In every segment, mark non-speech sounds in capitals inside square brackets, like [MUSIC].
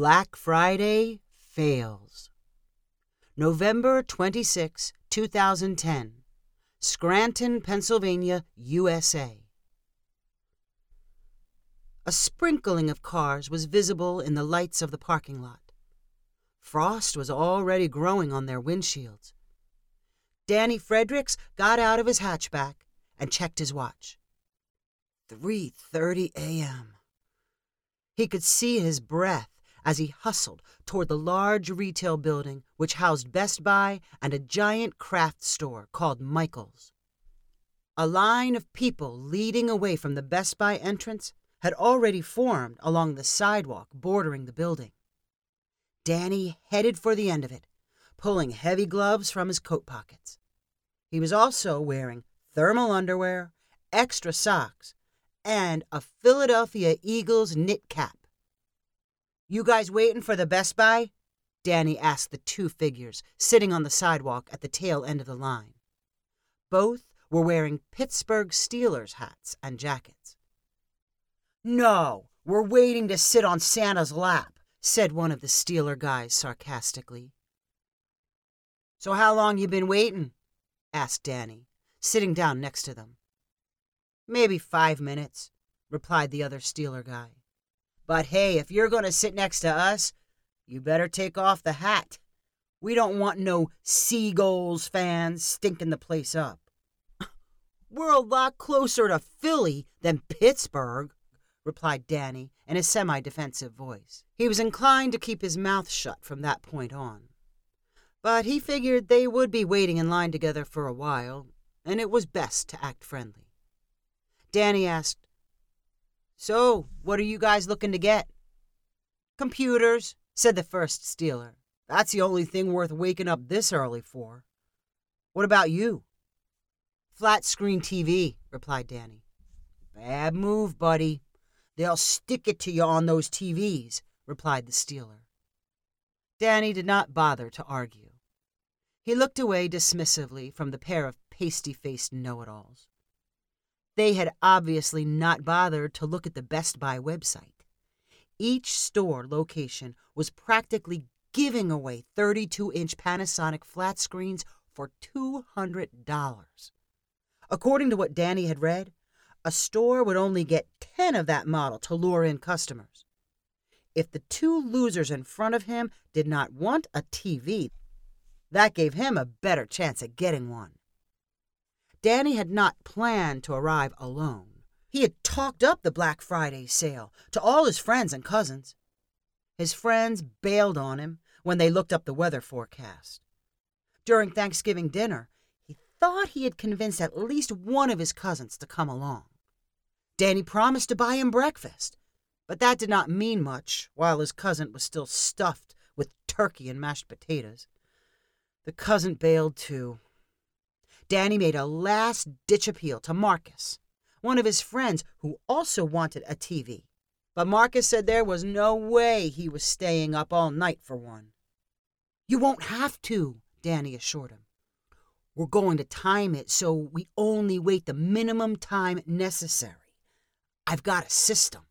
Black Friday fails. November 26, 2010. Scranton, Pennsylvania, USA. A sprinkling of cars was visible in the lights of the parking lot. Frost was already growing on their windshields. Danny Fredericks got out of his hatchback and checked his watch. 3:30 a.m. He could see his breath as he hustled toward the large retail building which housed Best Buy and a giant craft store called Michael's. A line of people leading away from the Best Buy entrance had already formed along the sidewalk bordering the building. Danny headed for the end of it, pulling heavy gloves from his coat pockets. He was also wearing thermal underwear, extra socks, and a Philadelphia Eagles knit cap. You guys waiting for the Best Buy? Danny asked the two figures sitting on the sidewalk at the tail end of the line. Both were wearing Pittsburgh Steelers hats and jackets. No, we're waiting to sit on Santa's lap, said one of the Steeler guys sarcastically. So how long you been waiting? asked Danny, sitting down next to them. Maybe five minutes, replied the other Steeler guy. But hey, if you're going to sit next to us, you better take off the hat. We don't want no Seagulls fans stinking the place up. [LAUGHS] We're a lot closer to Philly than Pittsburgh, replied Danny in a semi defensive voice. He was inclined to keep his mouth shut from that point on. But he figured they would be waiting in line together for a while, and it was best to act friendly. Danny asked, So, what are you guys looking to get? Computers, said the first Steeler. That's the only thing worth waking up this early for. What about you? Flat screen TV, replied Danny. Bad move, buddy. They'll stick it to you on those TVs, replied the Steeler. Danny did not bother to argue. He looked away dismissively from the pair of pasty faced know it alls. They had obviously not bothered to look at the Best Buy website. Each store location was practically giving away 32 inch Panasonic flat screens for $200. According to what Danny had read, a store would only get 10 of that model to lure in customers. If the two losers in front of him did not want a TV, that gave him a better chance at getting one. Danny had not planned to arrive alone. He had talked up the Black Friday sale to all his friends and cousins. His friends bailed on him when they looked up the weather forecast. During Thanksgiving dinner, he thought he had convinced at least one of his cousins to come along. Danny promised to buy him breakfast, but that did not mean much while his cousin was still stuffed with turkey and mashed potatoes. The cousin bailed too. Danny made a last ditch appeal to Marcus, one of his friends who also wanted a TV. But Marcus said there was no way he was staying up all night for one. You won't have to, Danny assured him. We're going to time it so we only wait the minimum time necessary. I've got a system.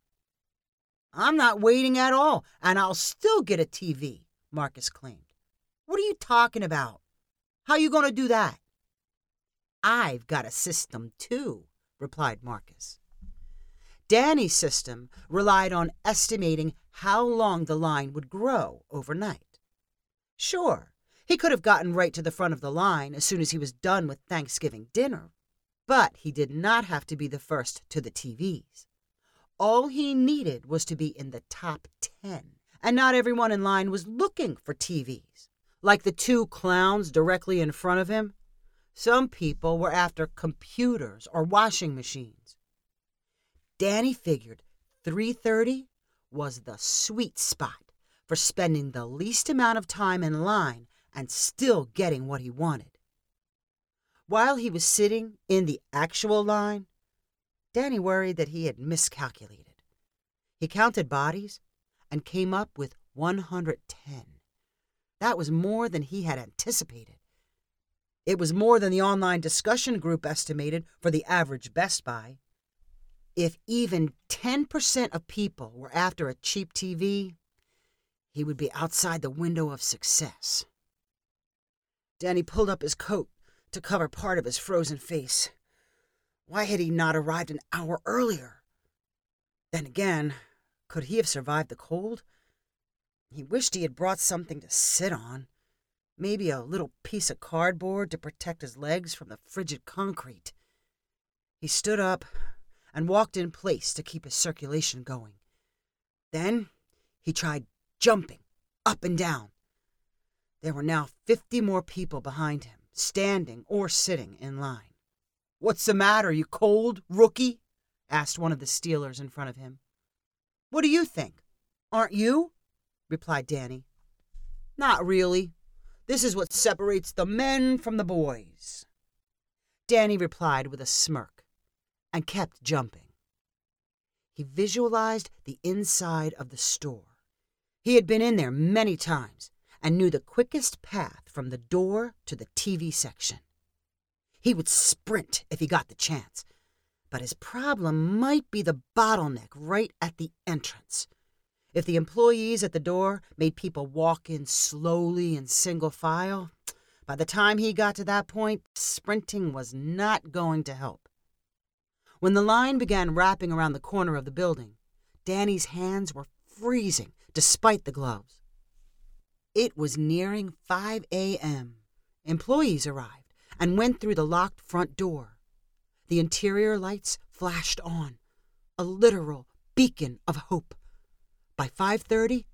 I'm not waiting at all, and I'll still get a TV, Marcus claimed. What are you talking about? How are you going to do that? I've got a system too, replied Marcus. Danny's system relied on estimating how long the line would grow overnight. Sure, he could have gotten right to the front of the line as soon as he was done with Thanksgiving dinner, but he did not have to be the first to the TVs. All he needed was to be in the top 10, and not everyone in line was looking for TVs. Like the two clowns directly in front of him, some people were after computers or washing machines. Danny figured 3:30 was the sweet spot for spending the least amount of time in line and still getting what he wanted. While he was sitting in the actual line, Danny worried that he had miscalculated. He counted bodies and came up with 110. That was more than he had anticipated. It was more than the online discussion group estimated for the average Best Buy. If even 10% of people were after a cheap TV, he would be outside the window of success. Danny pulled up his coat to cover part of his frozen face. Why had he not arrived an hour earlier? Then again, could he have survived the cold? He wished he had brought something to sit on. Maybe a little piece of cardboard to protect his legs from the frigid concrete. He stood up and walked in place to keep his circulation going. Then he tried jumping up and down. There were now fifty more people behind him, standing or sitting in line. What's the matter, you cold, rookie? asked one of the Steelers in front of him. What do you think? Aren't you? replied Danny. Not really. This is what separates the men from the boys. Danny replied with a smirk and kept jumping. He visualized the inside of the store. He had been in there many times and knew the quickest path from the door to the TV section. He would sprint if he got the chance, but his problem might be the bottleneck right at the entrance. If the employees at the door made people walk in slowly in single file, by the time he got to that point, sprinting was not going to help. When the line began wrapping around the corner of the building, Danny's hands were freezing despite the gloves. It was nearing 5 a.m. Employees arrived and went through the locked front door. The interior lights flashed on, a literal beacon of hope. By 5:30,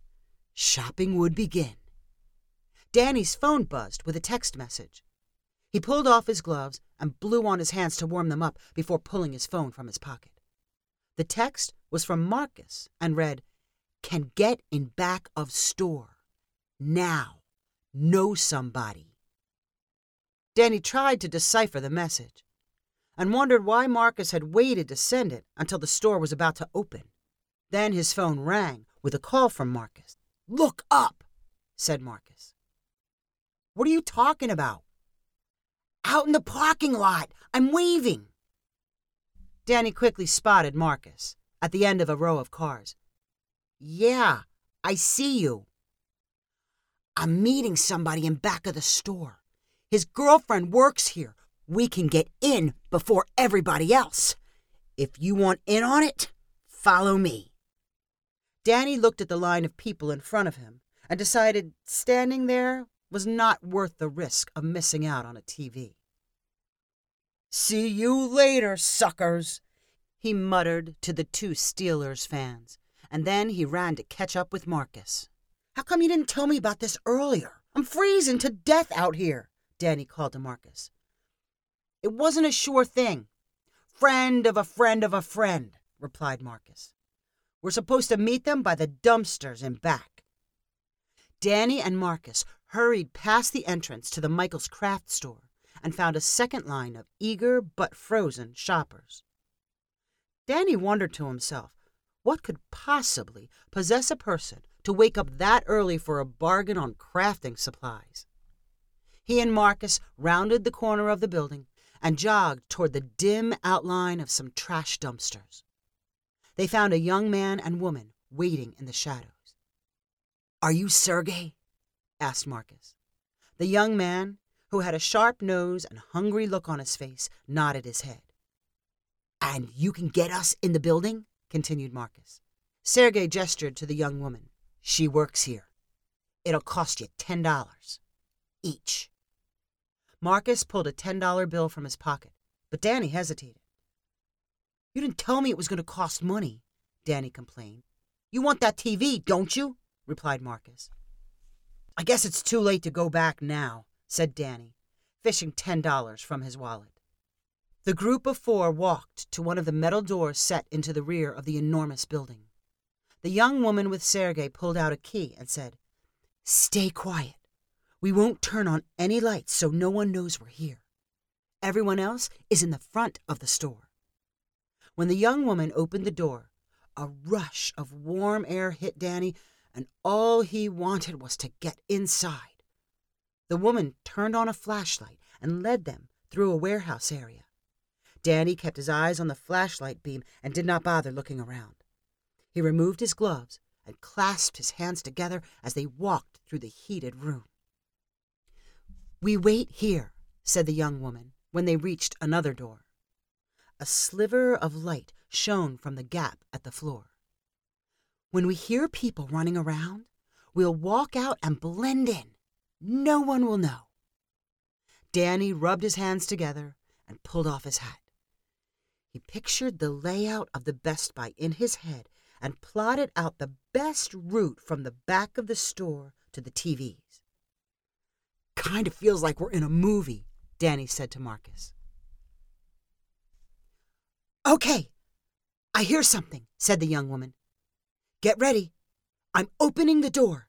shopping would begin. Danny's phone buzzed with a text message. He pulled off his gloves and blew on his hands to warm them up before pulling his phone from his pocket. The text was from Marcus and read, Can get in back of store. Now. Know somebody. Danny tried to decipher the message and wondered why Marcus had waited to send it until the store was about to open. Then his phone rang with a call from Marcus. Look up, said Marcus. What are you talking about? Out in the parking lot. I'm waving. Danny quickly spotted Marcus at the end of a row of cars. Yeah, I see you. I'm meeting somebody in back of the store. His girlfriend works here. We can get in before everybody else. If you want in on it, follow me. Danny looked at the line of people in front of him and decided standing there was not worth the risk of missing out on a TV. See you later, suckers, he muttered to the two Steelers fans, and then he ran to catch up with Marcus. How come you didn't tell me about this earlier? I'm freezing to death out here, Danny called to Marcus. It wasn't a sure thing. Friend of a friend of a friend, replied Marcus. We're supposed to meet them by the dumpsters and back. Danny and Marcus hurried past the entrance to the Michaels craft store and found a second line of eager but frozen shoppers. Danny wondered to himself what could possibly possess a person to wake up that early for a bargain on crafting supplies. He and Marcus rounded the corner of the building and jogged toward the dim outline of some trash dumpsters. They found a young man and woman waiting in the shadows. Are you Sergey? asked Marcus. The young man, who had a sharp nose and hungry look on his face, nodded his head. And you can get us in the building? continued Marcus. Sergey gestured to the young woman. She works here. It'll cost you ten dollars. Each. Marcus pulled a ten dollar bill from his pocket, but Danny hesitated. You didn't tell me it was going to cost money, Danny complained. You want that TV, don't you? replied Marcus. I guess it's too late to go back now, said Danny, fishing ten dollars from his wallet. The group of four walked to one of the metal doors set into the rear of the enormous building. The young woman with Sergey pulled out a key and said, Stay quiet. We won't turn on any lights so no one knows we're here. Everyone else is in the front of the store. When the young woman opened the door, a rush of warm air hit Danny, and all he wanted was to get inside. The woman turned on a flashlight and led them through a warehouse area. Danny kept his eyes on the flashlight beam and did not bother looking around. He removed his gloves and clasped his hands together as they walked through the heated room. We wait here, said the young woman when they reached another door. A sliver of light shone from the gap at the floor. When we hear people running around, we'll walk out and blend in. No one will know. Danny rubbed his hands together and pulled off his hat. He pictured the layout of the Best Buy in his head and plotted out the best route from the back of the store to the TVs. Kind of feels like we're in a movie, Danny said to Marcus. Okay, I hear something, said the young woman. Get ready. I'm opening the door.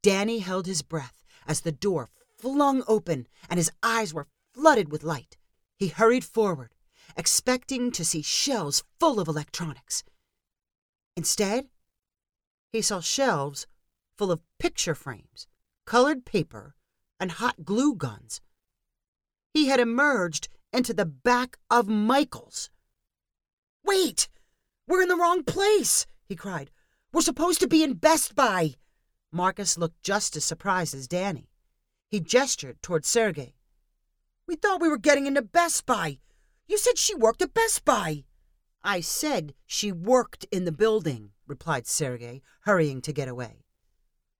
Danny held his breath as the door flung open and his eyes were flooded with light. He hurried forward, expecting to see shelves full of electronics. Instead, he saw shelves full of picture frames, colored paper, and hot glue guns. He had emerged into the back of Michael's. Wait! We're in the wrong place! he cried. We're supposed to be in Best Buy. Marcus looked just as surprised as Danny. He gestured toward Sergei. We thought we were getting into Best Buy. You said she worked at Best Buy. I said she worked in the building, replied Sergei, hurrying to get away.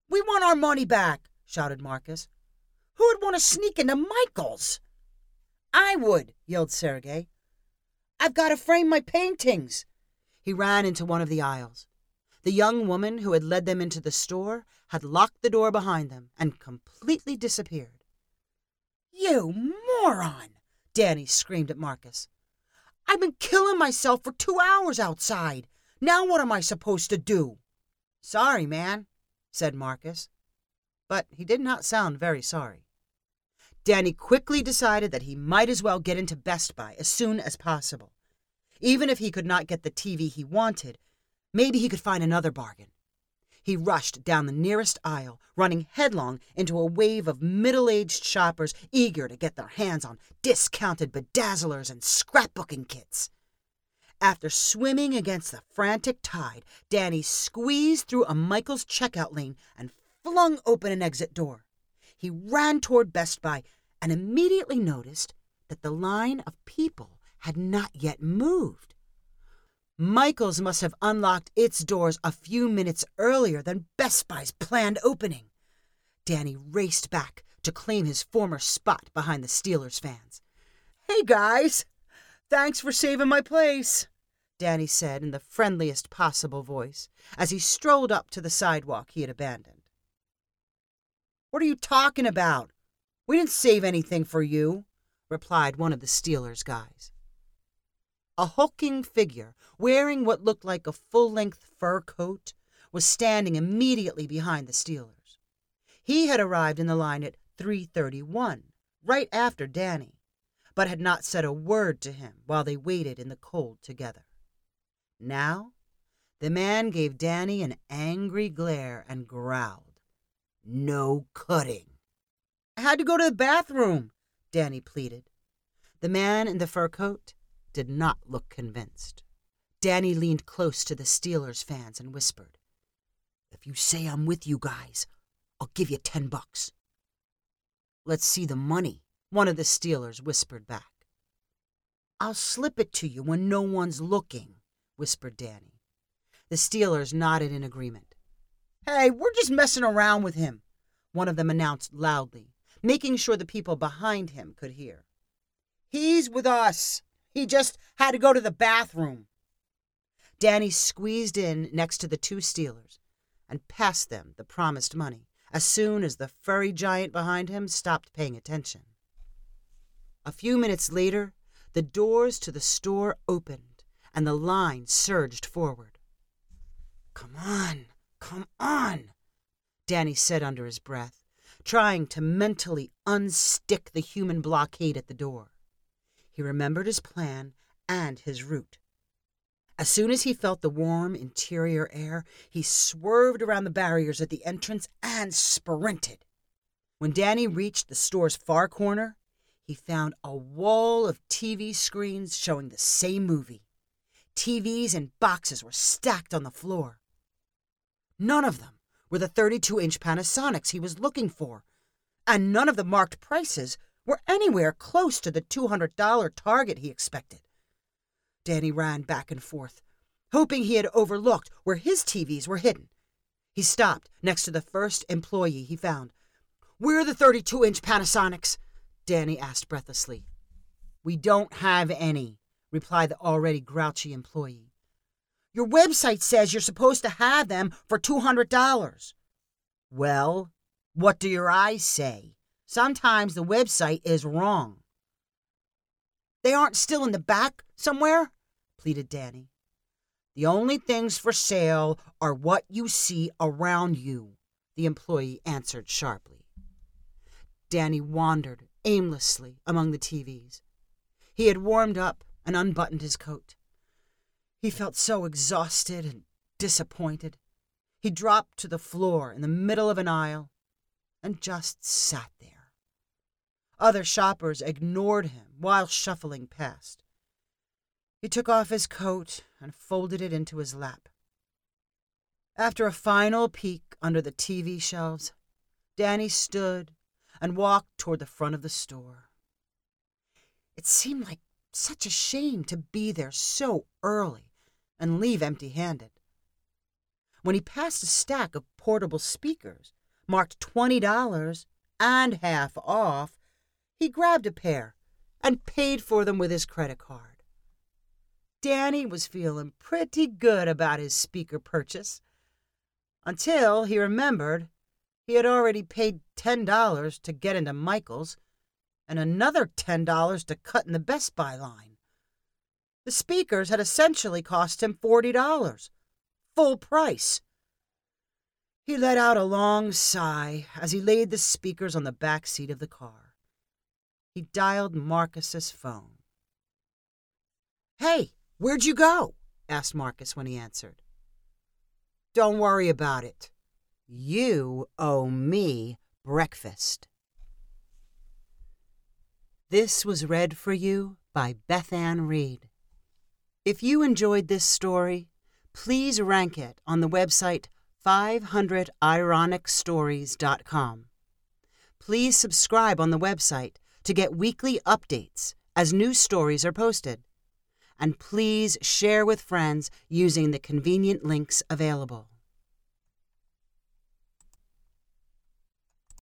We want our money back, shouted Marcus. Who would want to sneak into Michael's? I would, yelled Sergei. I've got to frame my paintings. He ran into one of the aisles. The young woman who had led them into the store had locked the door behind them and completely disappeared. You moron! Danny screamed at Marcus. I've been killing myself for two hours outside. Now what am I supposed to do? Sorry, man, said Marcus. But he did not sound very sorry. Danny quickly decided that he might as well get into Best Buy as soon as possible. Even if he could not get the TV he wanted, maybe he could find another bargain. He rushed down the nearest aisle, running headlong into a wave of middle aged shoppers eager to get their hands on discounted bedazzlers and scrapbooking kits. After swimming against the frantic tide, Danny squeezed through a Michael's checkout lane and flung open an exit door. He ran toward Best Buy and immediately noticed that the line of people had not yet moved. Michael's must have unlocked its doors a few minutes earlier than Best Buy's planned opening. Danny raced back to claim his former spot behind the Steelers fans. Hey, guys! Thanks for saving my place, Danny said in the friendliest possible voice as he strolled up to the sidewalk he had abandoned. What are you talking about? We didn't save anything for you, replied one of the Steelers guys. A hulking figure, wearing what looked like a full length fur coat, was standing immediately behind the Steelers. He had arrived in the line at 331, right after Danny, but had not said a word to him while they waited in the cold together. Now, the man gave Danny an angry glare and growled, No cutting. I had to go to the bathroom, Danny pleaded. The man in the fur coat did not look convinced. Danny leaned close to the Steelers fans and whispered, If you say I'm with you guys, I'll give you ten bucks. Let's see the money, one of the Steelers whispered back. I'll slip it to you when no one's looking, whispered Danny. The Steelers nodded in agreement. Hey, we're just messing around with him, one of them announced loudly, making sure the people behind him could hear. He's with us, he just had to go to the bathroom. Danny squeezed in next to the two Steelers and passed them the promised money as soon as the furry giant behind him stopped paying attention. A few minutes later, the doors to the store opened and the line surged forward. Come on, come on, Danny said under his breath, trying to mentally unstick the human blockade at the door. He remembered his plan and his route. As soon as he felt the warm interior air, he swerved around the barriers at the entrance and sprinted. When Danny reached the store's far corner, he found a wall of TV screens showing the same movie. TVs and boxes were stacked on the floor. None of them were the 32 inch Panasonics he was looking for, and none of the marked prices were anywhere close to the $200 target he expected. Danny ran back and forth, hoping he had overlooked where his TVs were hidden. He stopped next to the first employee he found. Where are the 32 inch Panasonics? Danny asked breathlessly. We don't have any, replied the already grouchy employee. Your website says you're supposed to have them for $200. Well, what do your eyes say? Sometimes the website is wrong. They aren't still in the back somewhere? pleaded Danny. The only things for sale are what you see around you, the employee answered sharply. Danny wandered aimlessly among the TVs. He had warmed up and unbuttoned his coat. He felt so exhausted and disappointed. He dropped to the floor in the middle of an aisle and just sat there. Other shoppers ignored him while shuffling past. He took off his coat and folded it into his lap. After a final peek under the TV shelves, Danny stood and walked toward the front of the store. It seemed like such a shame to be there so early and leave empty handed. When he passed a stack of portable speakers marked $20 and half off, he grabbed a pair and paid for them with his credit card. Danny was feeling pretty good about his speaker purchase until he remembered he had already paid $10 to get into Michael's and another $10 to cut in the Best Buy line. The speakers had essentially cost him $40, full price. He let out a long sigh as he laid the speakers on the back seat of the car. He dialed Marcus's phone. Hey, where'd you go? asked Marcus when he answered. Don't worry about it. You owe me breakfast. This was read for you by Beth Ann Reed. If you enjoyed this story, please rank it on the website 500ironicstories.com. Please subscribe on the website to get weekly updates as new stories are posted. And please share with friends using the convenient links available.